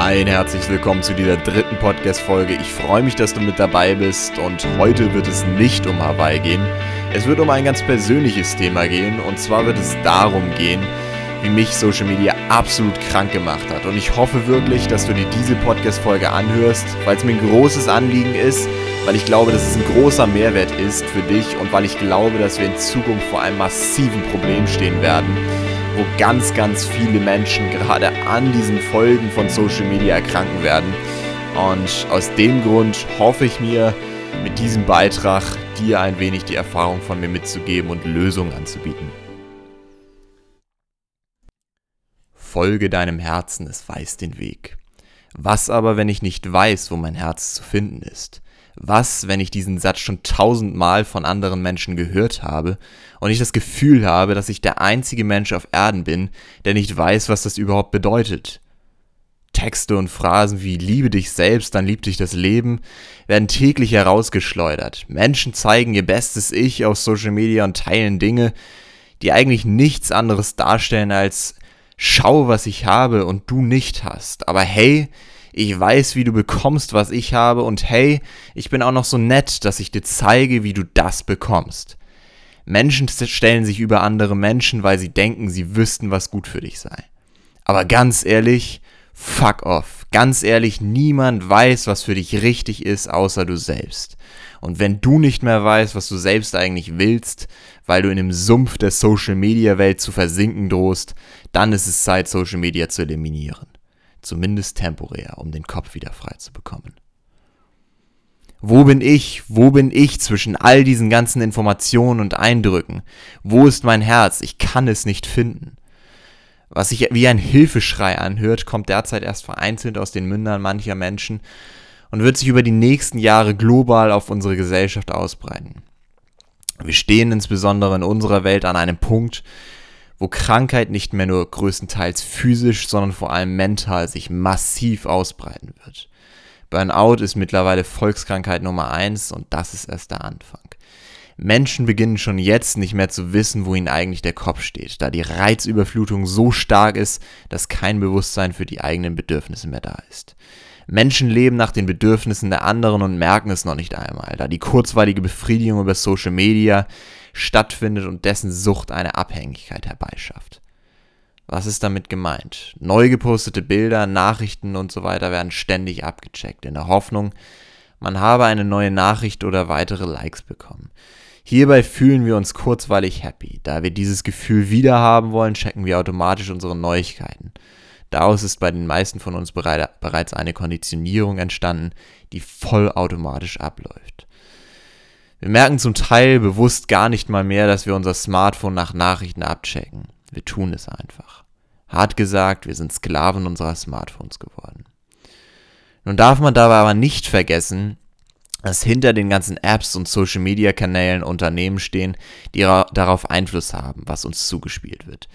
Ein herzliches Willkommen zu dieser dritten Podcast-Folge. Ich freue mich, dass du mit dabei bist und heute wird es nicht um Hawaii gehen. Es wird um ein ganz persönliches Thema gehen und zwar wird es darum gehen, wie mich Social Media absolut krank gemacht hat. Und ich hoffe wirklich, dass du dir diese Podcast-Folge anhörst, weil es mir ein großes Anliegen ist, weil ich glaube, dass es ein großer Mehrwert ist für dich und weil ich glaube, dass wir in Zukunft vor einem massiven Problem stehen werden wo ganz, ganz viele Menschen gerade an diesen Folgen von Social Media erkranken werden. Und aus dem Grund hoffe ich mir, mit diesem Beitrag dir ein wenig die Erfahrung von mir mitzugeben und Lösungen anzubieten. Folge deinem Herzen, es weiß den Weg. Was aber, wenn ich nicht weiß, wo mein Herz zu finden ist? Was, wenn ich diesen Satz schon tausendmal von anderen Menschen gehört habe und ich das Gefühl habe, dass ich der einzige Mensch auf Erden bin, der nicht weiß, was das überhaupt bedeutet? Texte und Phrasen wie Liebe dich selbst, dann liebt dich das Leben werden täglich herausgeschleudert. Menschen zeigen ihr bestes Ich auf Social Media und teilen Dinge, die eigentlich nichts anderes darstellen als schau, was ich habe und du nicht hast. Aber hey, ich weiß, wie du bekommst, was ich habe und hey, ich bin auch noch so nett, dass ich dir zeige, wie du das bekommst. Menschen stellen sich über andere Menschen, weil sie denken, sie wüssten, was gut für dich sei. Aber ganz ehrlich, fuck off. Ganz ehrlich, niemand weiß, was für dich richtig ist, außer du selbst. Und wenn du nicht mehr weißt, was du selbst eigentlich willst, weil du in dem Sumpf der Social Media Welt zu versinken drohst, dann ist es Zeit, Social Media zu eliminieren zumindest temporär, um den Kopf wieder frei zu bekommen. Wo bin ich? Wo bin ich zwischen all diesen ganzen Informationen und Eindrücken? Wo ist mein Herz? Ich kann es nicht finden. Was sich wie ein Hilfeschrei anhört, kommt derzeit erst vereinzelt aus den Mündern mancher Menschen und wird sich über die nächsten Jahre global auf unsere Gesellschaft ausbreiten. Wir stehen insbesondere in unserer Welt an einem Punkt, wo Krankheit nicht mehr nur größtenteils physisch, sondern vor allem mental sich massiv ausbreiten wird. Burnout ist mittlerweile Volkskrankheit Nummer eins und das ist erst der Anfang. Menschen beginnen schon jetzt nicht mehr zu wissen, wo ihnen eigentlich der Kopf steht, da die Reizüberflutung so stark ist, dass kein Bewusstsein für die eigenen Bedürfnisse mehr da ist. Menschen leben nach den Bedürfnissen der anderen und merken es noch nicht einmal, da die kurzweilige Befriedigung über Social Media stattfindet und dessen Sucht eine Abhängigkeit herbeischafft. Was ist damit gemeint? Neu gepostete Bilder, Nachrichten und so weiter werden ständig abgecheckt, in der Hoffnung, man habe eine neue Nachricht oder weitere Likes bekommen. Hierbei fühlen wir uns kurzweilig happy. Da wir dieses Gefühl wieder haben wollen, checken wir automatisch unsere Neuigkeiten. Daraus ist bei den meisten von uns bereits eine Konditionierung entstanden, die vollautomatisch abläuft. Wir merken zum Teil bewusst gar nicht mal mehr, dass wir unser Smartphone nach Nachrichten abchecken. Wir tun es einfach. Hart gesagt, wir sind Sklaven unserer Smartphones geworden. Nun darf man dabei aber nicht vergessen, dass hinter den ganzen Apps und Social Media Kanälen Unternehmen stehen, die darauf Einfluss haben, was uns zugespielt wird.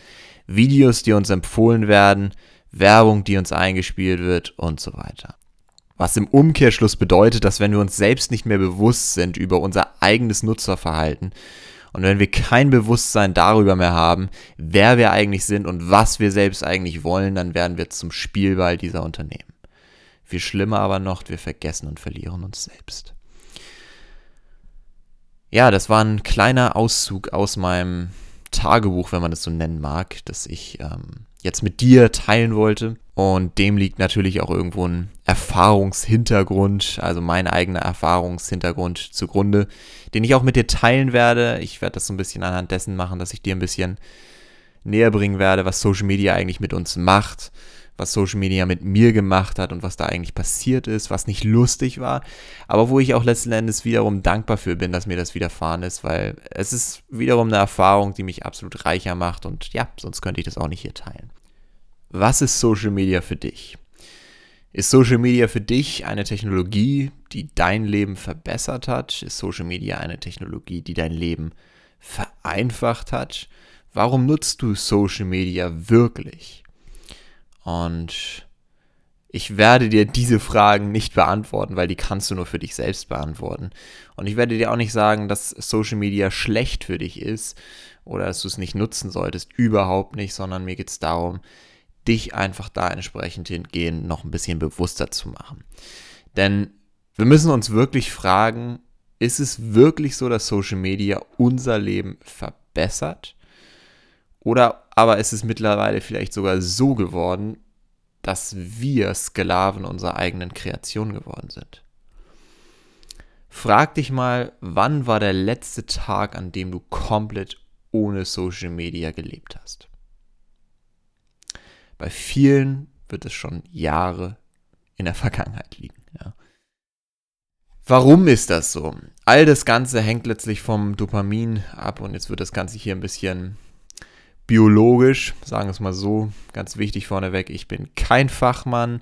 Videos, die uns empfohlen werden, Werbung, die uns eingespielt wird und so weiter. Was im Umkehrschluss bedeutet, dass wenn wir uns selbst nicht mehr bewusst sind über unser eigenes Nutzerverhalten und wenn wir kein Bewusstsein darüber mehr haben, wer wir eigentlich sind und was wir selbst eigentlich wollen, dann werden wir zum Spielball dieser Unternehmen. Viel schlimmer aber noch, wir vergessen und verlieren uns selbst. Ja, das war ein kleiner Auszug aus meinem Tagebuch, wenn man das so nennen mag, das ich ähm, jetzt mit dir teilen wollte. Und dem liegt natürlich auch irgendwo ein Erfahrungshintergrund, also mein eigener Erfahrungshintergrund zugrunde, den ich auch mit dir teilen werde. Ich werde das so ein bisschen anhand dessen machen, dass ich dir ein bisschen näher bringen werde, was Social Media eigentlich mit uns macht, was Social Media mit mir gemacht hat und was da eigentlich passiert ist, was nicht lustig war, aber wo ich auch letzten Endes wiederum dankbar für bin, dass mir das widerfahren ist, weil es ist wiederum eine Erfahrung, die mich absolut reicher macht und ja, sonst könnte ich das auch nicht hier teilen. Was ist Social Media für dich? Ist Social Media für dich eine Technologie, die dein Leben verbessert hat? Ist Social Media eine Technologie, die dein Leben vereinfacht hat? Warum nutzt du Social Media wirklich? Und ich werde dir diese Fragen nicht beantworten, weil die kannst du nur für dich selbst beantworten. Und ich werde dir auch nicht sagen, dass Social Media schlecht für dich ist oder dass du es nicht nutzen solltest. Überhaupt nicht, sondern mir geht es darum, dich einfach da entsprechend hingehen, noch ein bisschen bewusster zu machen. Denn wir müssen uns wirklich fragen, ist es wirklich so, dass Social Media unser Leben verbessert? Oder aber ist es mittlerweile vielleicht sogar so geworden, dass wir Sklaven unserer eigenen Kreation geworden sind? Frag dich mal, wann war der letzte Tag, an dem du komplett ohne Social Media gelebt hast? Bei vielen wird es schon Jahre in der Vergangenheit liegen. Ja. Warum ist das so? All das Ganze hängt letztlich vom Dopamin ab und jetzt wird das Ganze hier ein bisschen biologisch, sagen wir es mal so, ganz wichtig vorneweg, ich bin kein Fachmann.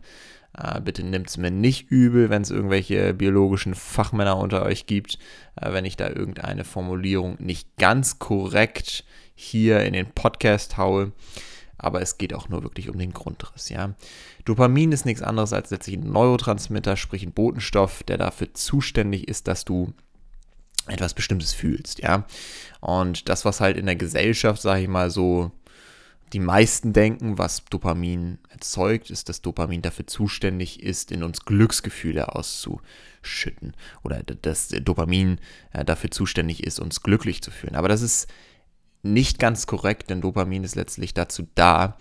Äh, bitte nimmt es mir nicht übel, wenn es irgendwelche biologischen Fachmänner unter euch gibt, äh, wenn ich da irgendeine Formulierung nicht ganz korrekt hier in den Podcast haue aber es geht auch nur wirklich um den Grundriss, ja. Dopamin ist nichts anderes als letztlich ein Neurotransmitter, sprich ein Botenstoff, der dafür zuständig ist, dass du etwas Bestimmtes fühlst, ja. Und das, was halt in der Gesellschaft, sage ich mal so, die meisten denken, was Dopamin erzeugt, ist, dass Dopamin dafür zuständig ist, in uns Glücksgefühle auszuschütten. Oder dass Dopamin äh, dafür zuständig ist, uns glücklich zu fühlen. Aber das ist nicht ganz korrekt, denn Dopamin ist letztlich dazu da,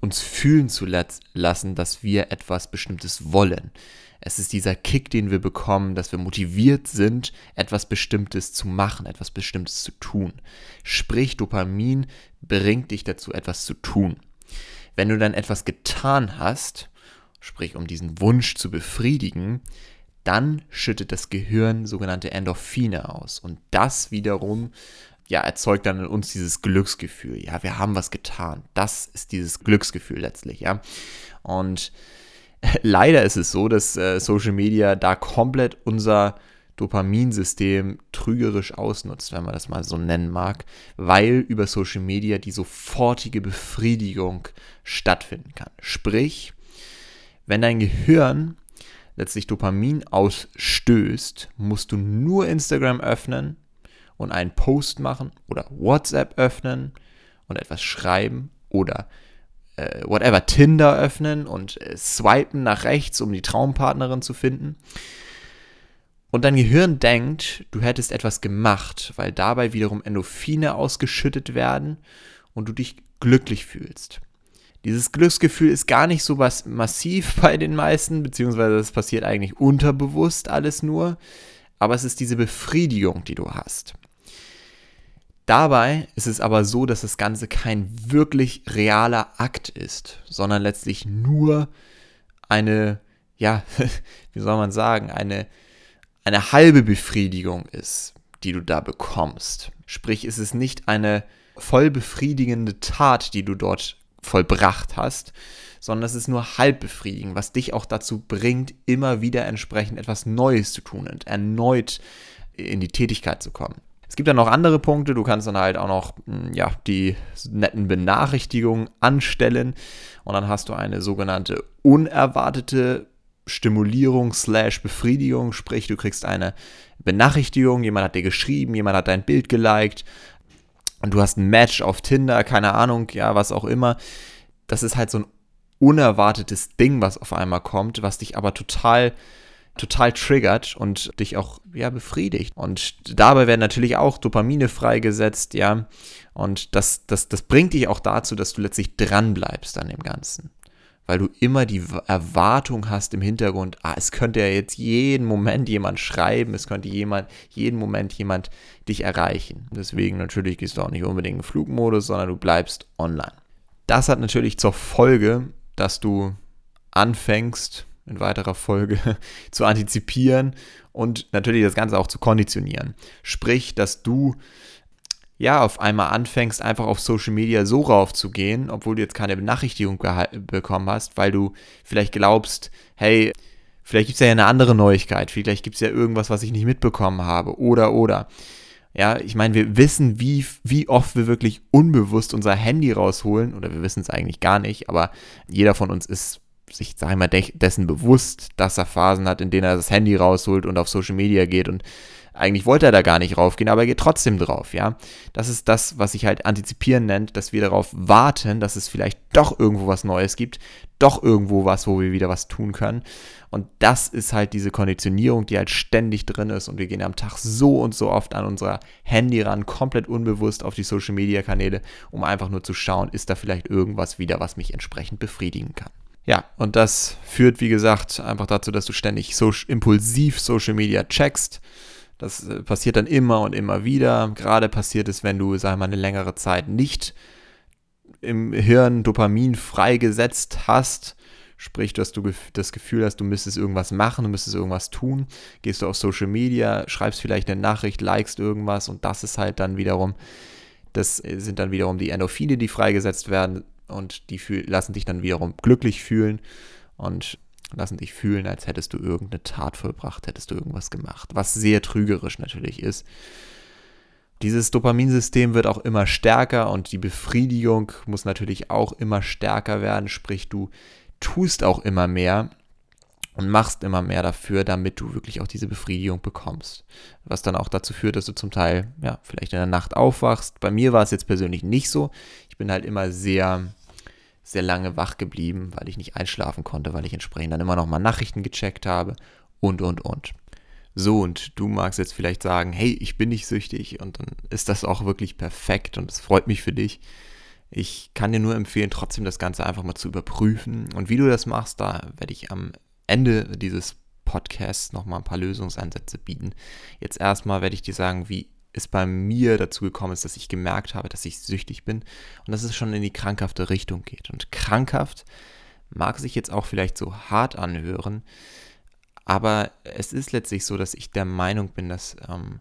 uns fühlen zu lassen, dass wir etwas Bestimmtes wollen. Es ist dieser Kick, den wir bekommen, dass wir motiviert sind, etwas Bestimmtes zu machen, etwas Bestimmtes zu tun. Sprich, Dopamin bringt dich dazu, etwas zu tun. Wenn du dann etwas getan hast, sprich, um diesen Wunsch zu befriedigen, dann schüttet das Gehirn sogenannte Endorphine aus. Und das wiederum ja, erzeugt dann in uns dieses Glücksgefühl. Ja, wir haben was getan. Das ist dieses Glücksgefühl letztlich, ja. Und leider ist es so, dass äh, Social Media da komplett unser Dopaminsystem trügerisch ausnutzt, wenn man das mal so nennen mag, weil über Social Media die sofortige Befriedigung stattfinden kann. Sprich, wenn dein Gehirn letztlich Dopamin ausstößt, musst du nur Instagram öffnen und einen Post machen oder WhatsApp öffnen und etwas schreiben oder äh, whatever, Tinder öffnen und äh, swipen nach rechts, um die Traumpartnerin zu finden. Und dein Gehirn denkt, du hättest etwas gemacht, weil dabei wiederum Endorphine ausgeschüttet werden und du dich glücklich fühlst. Dieses Glücksgefühl ist gar nicht so was massiv bei den meisten, beziehungsweise das passiert eigentlich unterbewusst alles nur, aber es ist diese Befriedigung, die du hast. Dabei ist es aber so, dass das Ganze kein wirklich realer Akt ist, sondern letztlich nur eine, ja, wie soll man sagen, eine, eine halbe Befriedigung ist, die du da bekommst. Sprich, es ist nicht eine voll befriedigende Tat, die du dort vollbracht hast, sondern es ist nur halb befriedigend, was dich auch dazu bringt, immer wieder entsprechend etwas Neues zu tun und erneut in die Tätigkeit zu kommen. Es gibt dann noch andere Punkte. Du kannst dann halt auch noch hm, ja, die netten Benachrichtigungen anstellen. Und dann hast du eine sogenannte unerwartete Stimulierung slash Befriedigung, sprich du kriegst eine Benachrichtigung, jemand hat dir geschrieben, jemand hat dein Bild geliked. Und du hast ein Match auf Tinder, keine Ahnung, ja, was auch immer. Das ist halt so ein unerwartetes Ding, was auf einmal kommt, was dich aber total total triggert und dich auch ja befriedigt. Und dabei werden natürlich auch Dopamine freigesetzt, ja. Und das, das, das bringt dich auch dazu, dass du letztlich dran bleibst an dem Ganzen. Weil du immer die Erwartung hast im Hintergrund, ah, es könnte ja jetzt jeden Moment jemand schreiben, es könnte jemand, jeden Moment jemand dich erreichen. Deswegen natürlich gehst du auch nicht unbedingt in Flugmodus, sondern du bleibst online. Das hat natürlich zur Folge, dass du anfängst, in weiterer Folge zu antizipieren und natürlich das Ganze auch zu konditionieren. Sprich, dass du ja auf einmal anfängst, einfach auf Social Media so raufzugehen, obwohl du jetzt keine Benachrichtigung bekommen hast, weil du vielleicht glaubst, hey, vielleicht gibt es ja eine andere Neuigkeit, vielleicht gibt es ja irgendwas, was ich nicht mitbekommen habe, oder, oder. Ja, ich meine, wir wissen, wie, wie oft wir wirklich unbewusst unser Handy rausholen, oder wir wissen es eigentlich gar nicht, aber jeder von uns ist sich, sag ich mal, dessen bewusst, dass er Phasen hat, in denen er das Handy rausholt und auf Social Media geht und eigentlich wollte er da gar nicht raufgehen, aber er geht trotzdem drauf, ja. Das ist das, was sich halt antizipieren nennt, dass wir darauf warten, dass es vielleicht doch irgendwo was Neues gibt, doch irgendwo was, wo wir wieder was tun können. Und das ist halt diese Konditionierung, die halt ständig drin ist und wir gehen am Tag so und so oft an unser Handy ran, komplett unbewusst auf die Social Media Kanäle, um einfach nur zu schauen, ist da vielleicht irgendwas wieder, was mich entsprechend befriedigen kann. Ja, und das führt, wie gesagt, einfach dazu, dass du ständig so impulsiv Social Media checkst. Das äh, passiert dann immer und immer wieder. Gerade passiert es, wenn du, sag mal, eine längere Zeit nicht im Hirn Dopamin freigesetzt hast. Sprich, dass du das Gefühl hast, du müsstest irgendwas machen, du müsstest irgendwas tun. Gehst du auf Social Media, schreibst vielleicht eine Nachricht, likest irgendwas und das ist halt dann wiederum, das sind dann wiederum die Endorphine, die freigesetzt werden und die lassen dich dann wiederum glücklich fühlen und lassen dich fühlen, als hättest du irgendeine Tat vollbracht, hättest du irgendwas gemacht, was sehr trügerisch natürlich ist. Dieses Dopaminsystem wird auch immer stärker und die Befriedigung muss natürlich auch immer stärker werden, sprich du tust auch immer mehr und machst immer mehr dafür, damit du wirklich auch diese Befriedigung bekommst. Was dann auch dazu führt, dass du zum Teil, ja, vielleicht in der Nacht aufwachst. Bei mir war es jetzt persönlich nicht so. Ich bin halt immer sehr sehr lange wach geblieben, weil ich nicht einschlafen konnte, weil ich entsprechend dann immer noch mal Nachrichten gecheckt habe und, und, und. So, und du magst jetzt vielleicht sagen, hey, ich bin nicht süchtig und dann ist das auch wirklich perfekt und es freut mich für dich. Ich kann dir nur empfehlen, trotzdem das Ganze einfach mal zu überprüfen. Und wie du das machst, da werde ich am Ende dieses Podcasts nochmal ein paar Lösungsansätze bieten. Jetzt erstmal werde ich dir sagen, wie es bei mir dazu gekommen ist, dass ich gemerkt habe, dass ich süchtig bin und dass es schon in die krankhafte Richtung geht. Und krankhaft mag sich jetzt auch vielleicht so hart anhören, aber es ist letztlich so, dass ich der Meinung bin, dass ähm,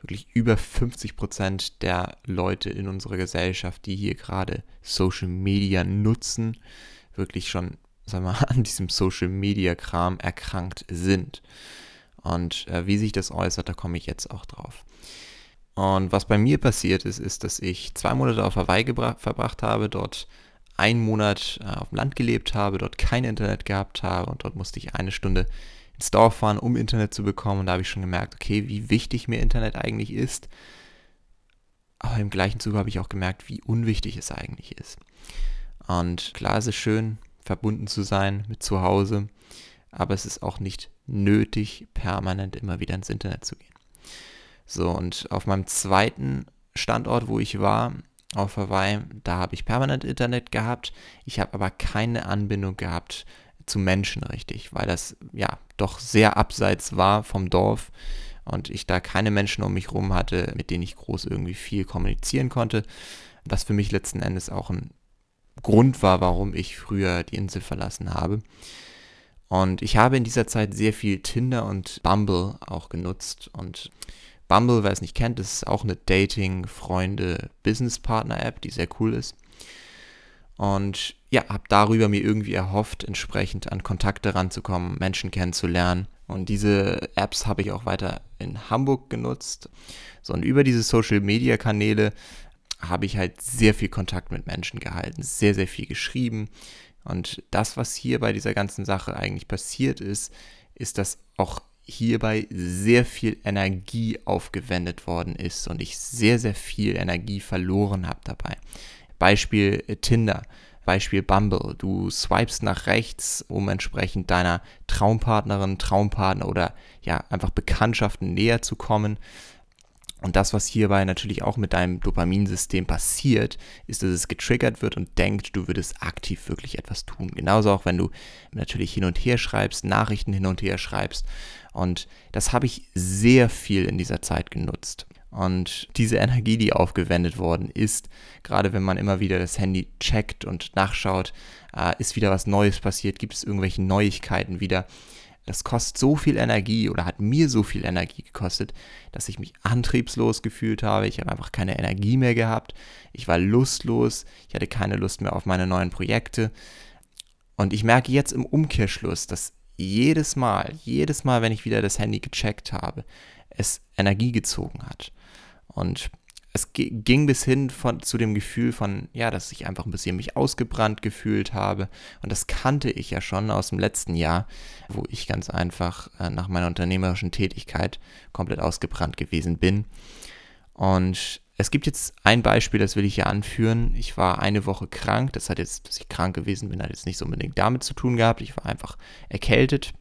wirklich über 50 Prozent der Leute in unserer Gesellschaft, die hier gerade Social Media nutzen, wirklich schon, sag mal, an diesem Social Media Kram erkrankt sind. Und äh, wie sich das äußert, da komme ich jetzt auch drauf. Und was bei mir passiert ist, ist, dass ich zwei Monate auf Hawaii verbracht habe, dort einen Monat äh, auf dem Land gelebt habe, dort kein Internet gehabt habe und dort musste ich eine Stunde ins Dorf fahren, um Internet zu bekommen. Und da habe ich schon gemerkt, okay, wie wichtig mir Internet eigentlich ist. Aber im gleichen Zuge habe ich auch gemerkt, wie unwichtig es eigentlich ist. Und klar ist es schön, verbunden zu sein mit zu Hause, aber es ist auch nicht nötig, permanent immer wieder ins Internet zu gehen. So, und auf meinem zweiten Standort, wo ich war, auf Hawaii, da habe ich permanent Internet gehabt. Ich habe aber keine Anbindung gehabt zu Menschen richtig, weil das ja doch sehr abseits war vom Dorf und ich da keine Menschen um mich rum hatte, mit denen ich groß irgendwie viel kommunizieren konnte, was für mich letzten Endes auch ein Grund war, warum ich früher die Insel verlassen habe. Und ich habe in dieser Zeit sehr viel Tinder und Bumble auch genutzt und Bumble, wer es nicht kennt, ist auch eine Dating-Freunde-Business-Partner-App, die sehr cool ist. Und ja, habe darüber mir irgendwie erhofft, entsprechend an Kontakte ranzukommen, Menschen kennenzulernen. Und diese Apps habe ich auch weiter in Hamburg genutzt. So, und über diese Social-Media-Kanäle habe ich halt sehr viel Kontakt mit Menschen gehalten, sehr, sehr viel geschrieben. Und das, was hier bei dieser ganzen Sache eigentlich passiert ist, ist, dass auch hierbei sehr viel Energie aufgewendet worden ist und ich sehr, sehr viel Energie verloren habe dabei. Beispiel äh, Tinder, Beispiel Bumble. Du swipest nach rechts, um entsprechend deiner Traumpartnerin, Traumpartner oder ja, einfach Bekanntschaften näher zu kommen. Und das, was hierbei natürlich auch mit deinem Dopaminsystem passiert, ist, dass es getriggert wird und denkt, du würdest aktiv wirklich etwas tun. Genauso auch, wenn du natürlich hin und her schreibst, Nachrichten hin und her schreibst. Und das habe ich sehr viel in dieser Zeit genutzt. Und diese Energie, die aufgewendet worden ist, gerade wenn man immer wieder das Handy checkt und nachschaut, äh, ist wieder was Neues passiert, gibt es irgendwelche Neuigkeiten wieder, das kostet so viel Energie oder hat mir so viel Energie gekostet, dass ich mich antriebslos gefühlt habe. Ich habe einfach keine Energie mehr gehabt. Ich war lustlos. Ich hatte keine Lust mehr auf meine neuen Projekte. Und ich merke jetzt im Umkehrschluss, dass jedes Mal, jedes Mal, wenn ich wieder das Handy gecheckt habe, es Energie gezogen hat. Und es ging bis hin von, zu dem Gefühl von, ja, dass ich einfach ein bisschen mich ausgebrannt gefühlt habe. Und das kannte ich ja schon aus dem letzten Jahr, wo ich ganz einfach äh, nach meiner unternehmerischen Tätigkeit komplett ausgebrannt gewesen bin. Und es gibt jetzt ein Beispiel, das will ich hier anführen. Ich war eine Woche krank. Das hat jetzt, dass ich krank gewesen bin, hat jetzt nicht so unbedingt damit zu tun gehabt. Ich war einfach erkältet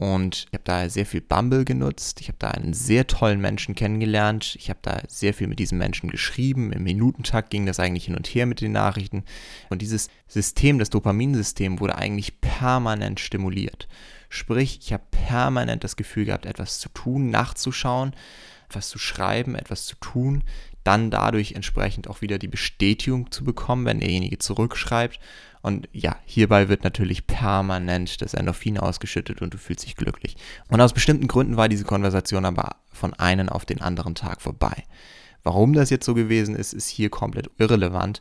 und ich habe da sehr viel Bumble genutzt. Ich habe da einen sehr tollen Menschen kennengelernt. Ich habe da sehr viel mit diesem Menschen geschrieben. Im Minutentakt ging das eigentlich hin und her mit den Nachrichten. Und dieses System, das Dopaminsystem, wurde eigentlich permanent stimuliert. Sprich, ich habe permanent das Gefühl gehabt, etwas zu tun, nachzuschauen, etwas zu schreiben, etwas zu tun, dann dadurch entsprechend auch wieder die Bestätigung zu bekommen, wenn derjenige zurückschreibt und ja, hierbei wird natürlich permanent das Endorphin ausgeschüttet und du fühlst dich glücklich. Und aus bestimmten Gründen war diese Konversation aber von einem auf den anderen Tag vorbei. Warum das jetzt so gewesen ist, ist hier komplett irrelevant.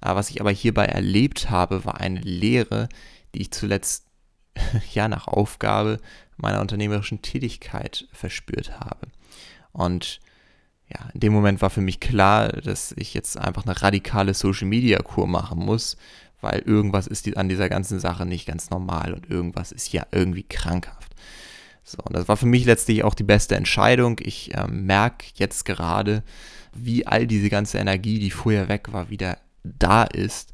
Was ich aber hierbei erlebt habe, war eine Lehre, die ich zuletzt ja nach Aufgabe meiner unternehmerischen Tätigkeit verspürt habe. Und ja, in dem Moment war für mich klar, dass ich jetzt einfach eine radikale Social Media Kur machen muss, weil irgendwas ist an dieser ganzen Sache nicht ganz normal und irgendwas ist ja irgendwie krankhaft. So, und das war für mich letztlich auch die beste Entscheidung. Ich äh, merke jetzt gerade, wie all diese ganze Energie, die vorher weg war, wieder da ist,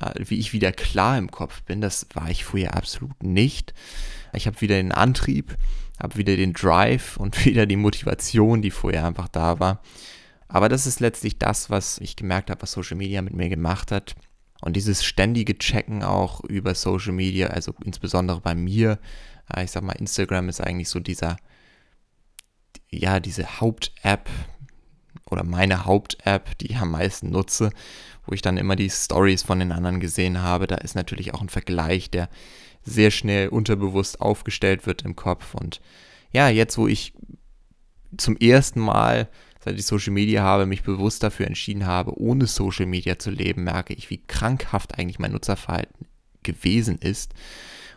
äh, wie ich wieder klar im Kopf bin. Das war ich vorher absolut nicht. Ich habe wieder den Antrieb, habe wieder den Drive und wieder die Motivation, die vorher einfach da war. Aber das ist letztlich das, was ich gemerkt habe, was Social Media mit mir gemacht hat. Und dieses ständige Checken auch über Social Media, also insbesondere bei mir, ich sag mal, Instagram ist eigentlich so dieser, ja, diese Haupt-App oder meine Haupt-App, die ich am meisten nutze, wo ich dann immer die Stories von den anderen gesehen habe. Da ist natürlich auch ein Vergleich, der sehr schnell unterbewusst aufgestellt wird im Kopf. Und ja, jetzt, wo ich zum ersten Mal seit ich Social Media habe, mich bewusst dafür entschieden habe, ohne Social Media zu leben, merke ich, wie krankhaft eigentlich mein Nutzerverhalten gewesen ist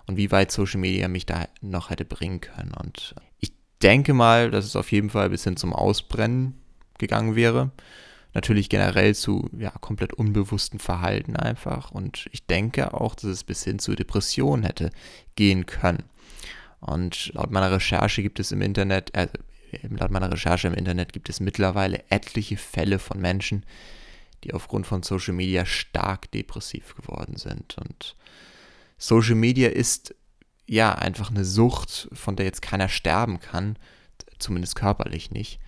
und wie weit Social Media mich da noch hätte bringen können. Und ich denke mal, dass es auf jeden Fall bis hin zum Ausbrennen gegangen wäre. Natürlich generell zu ja, komplett unbewussten Verhalten einfach. Und ich denke auch, dass es bis hin zu Depressionen hätte gehen können. Und laut meiner Recherche gibt es im Internet, äh, laut meiner Recherche im Internet gibt es mittlerweile etliche Fälle von Menschen, die aufgrund von Social Media stark depressiv geworden sind. Und Social Media ist ja einfach eine Sucht, von der jetzt keiner sterben kann, zumindest körperlich nicht.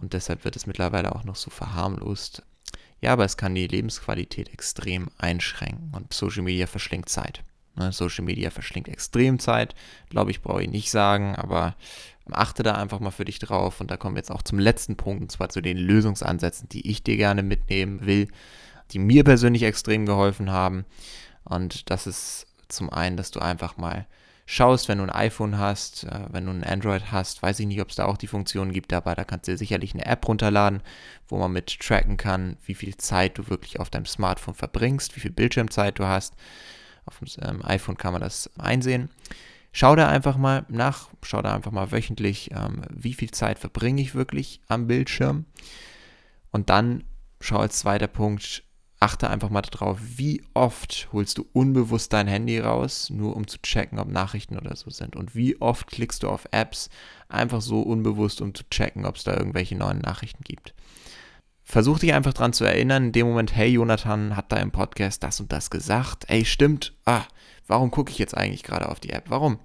Und deshalb wird es mittlerweile auch noch so verharmlost. Ja, aber es kann die Lebensqualität extrem einschränken und Social Media verschlingt Zeit. Ne, Social Media verschlingt extrem Zeit, glaube ich, brauche ich nicht sagen, aber achte da einfach mal für dich drauf. Und da kommen wir jetzt auch zum letzten Punkt, und zwar zu den Lösungsansätzen, die ich dir gerne mitnehmen will, die mir persönlich extrem geholfen haben. Und das ist zum einen, dass du einfach mal schaust, wenn du ein iPhone hast, äh, wenn du ein Android hast, weiß ich nicht, ob es da auch die Funktion gibt, aber da kannst du dir sicherlich eine App runterladen, wo man mit tracken kann, wie viel Zeit du wirklich auf deinem Smartphone verbringst, wie viel Bildschirmzeit du hast. Auf dem ähm, iPhone kann man das einsehen. Schau da einfach mal nach, schau da einfach mal wöchentlich, ähm, wie viel Zeit verbringe ich wirklich am Bildschirm. Und dann schau als zweiter Punkt, achte einfach mal darauf, wie oft holst du unbewusst dein Handy raus, nur um zu checken, ob Nachrichten oder so sind. Und wie oft klickst du auf Apps, einfach so unbewusst, um zu checken, ob es da irgendwelche neuen Nachrichten gibt. Versuch dich einfach dran zu erinnern, in dem Moment, hey, Jonathan hat da im Podcast das und das gesagt. Ey, stimmt. Ah, warum gucke ich jetzt eigentlich gerade auf die App? Warum?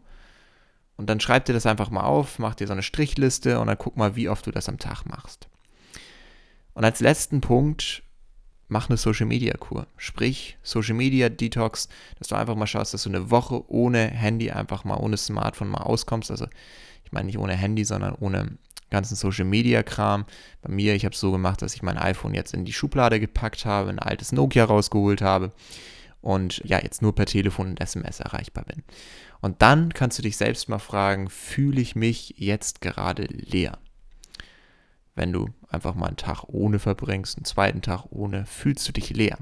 Und dann schreib dir das einfach mal auf, mach dir so eine Strichliste und dann guck mal, wie oft du das am Tag machst. Und als letzten Punkt, mach eine Social Media Kur. Sprich, Social Media Detox, dass du einfach mal schaust, dass du eine Woche ohne Handy einfach mal ohne Smartphone mal auskommst. Also, ich meine nicht ohne Handy, sondern ohne ganzen Social Media Kram. Bei mir, ich habe es so gemacht, dass ich mein iPhone jetzt in die Schublade gepackt habe, ein altes Nokia rausgeholt habe und ja, jetzt nur per Telefon und SMS erreichbar bin. Und dann kannst du dich selbst mal fragen, fühle ich mich jetzt gerade leer? Wenn du einfach mal einen Tag ohne verbringst, einen zweiten Tag ohne, fühlst du dich leer.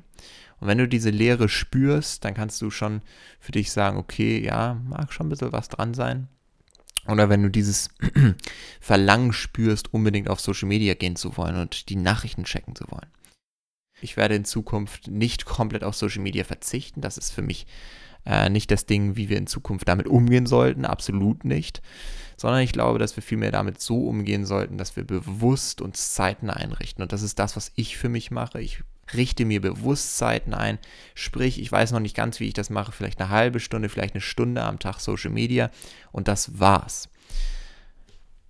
Und wenn du diese Leere spürst, dann kannst du schon für dich sagen, okay, ja, mag schon ein bisschen was dran sein. Oder wenn du dieses Verlangen spürst, unbedingt auf Social Media gehen zu wollen und die Nachrichten checken zu wollen. Ich werde in Zukunft nicht komplett auf Social Media verzichten. Das ist für mich äh, nicht das Ding, wie wir in Zukunft damit umgehen sollten. Absolut nicht. Sondern ich glaube, dass wir vielmehr damit so umgehen sollten, dass wir bewusst uns Zeiten einrichten. Und das ist das, was ich für mich mache. Ich richte mir Bewusstszeiten ein. Sprich, ich weiß noch nicht ganz, wie ich das mache. Vielleicht eine halbe Stunde, vielleicht eine Stunde am Tag Social Media. Und das war's.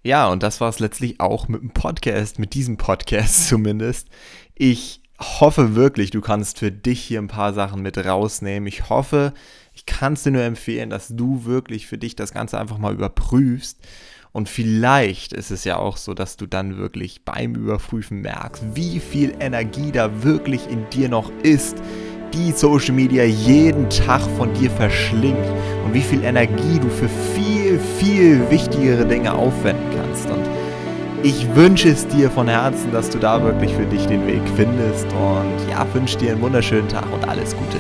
Ja, und das war es letztlich auch mit dem Podcast, mit diesem Podcast zumindest. Ich hoffe wirklich, du kannst für dich hier ein paar Sachen mit rausnehmen. Ich hoffe, ich kann es dir nur empfehlen, dass du wirklich für dich das Ganze einfach mal überprüfst und vielleicht ist es ja auch so, dass du dann wirklich beim Überprüfen merkst, wie viel Energie da wirklich in dir noch ist, die Social Media jeden Tag von dir verschlingt und wie viel Energie du für viel, viel wichtigere Dinge aufwenden kannst. Und ich wünsche es dir von Herzen, dass du da wirklich für dich den Weg findest und ja, wünsche dir einen wunderschönen Tag und alles Gute.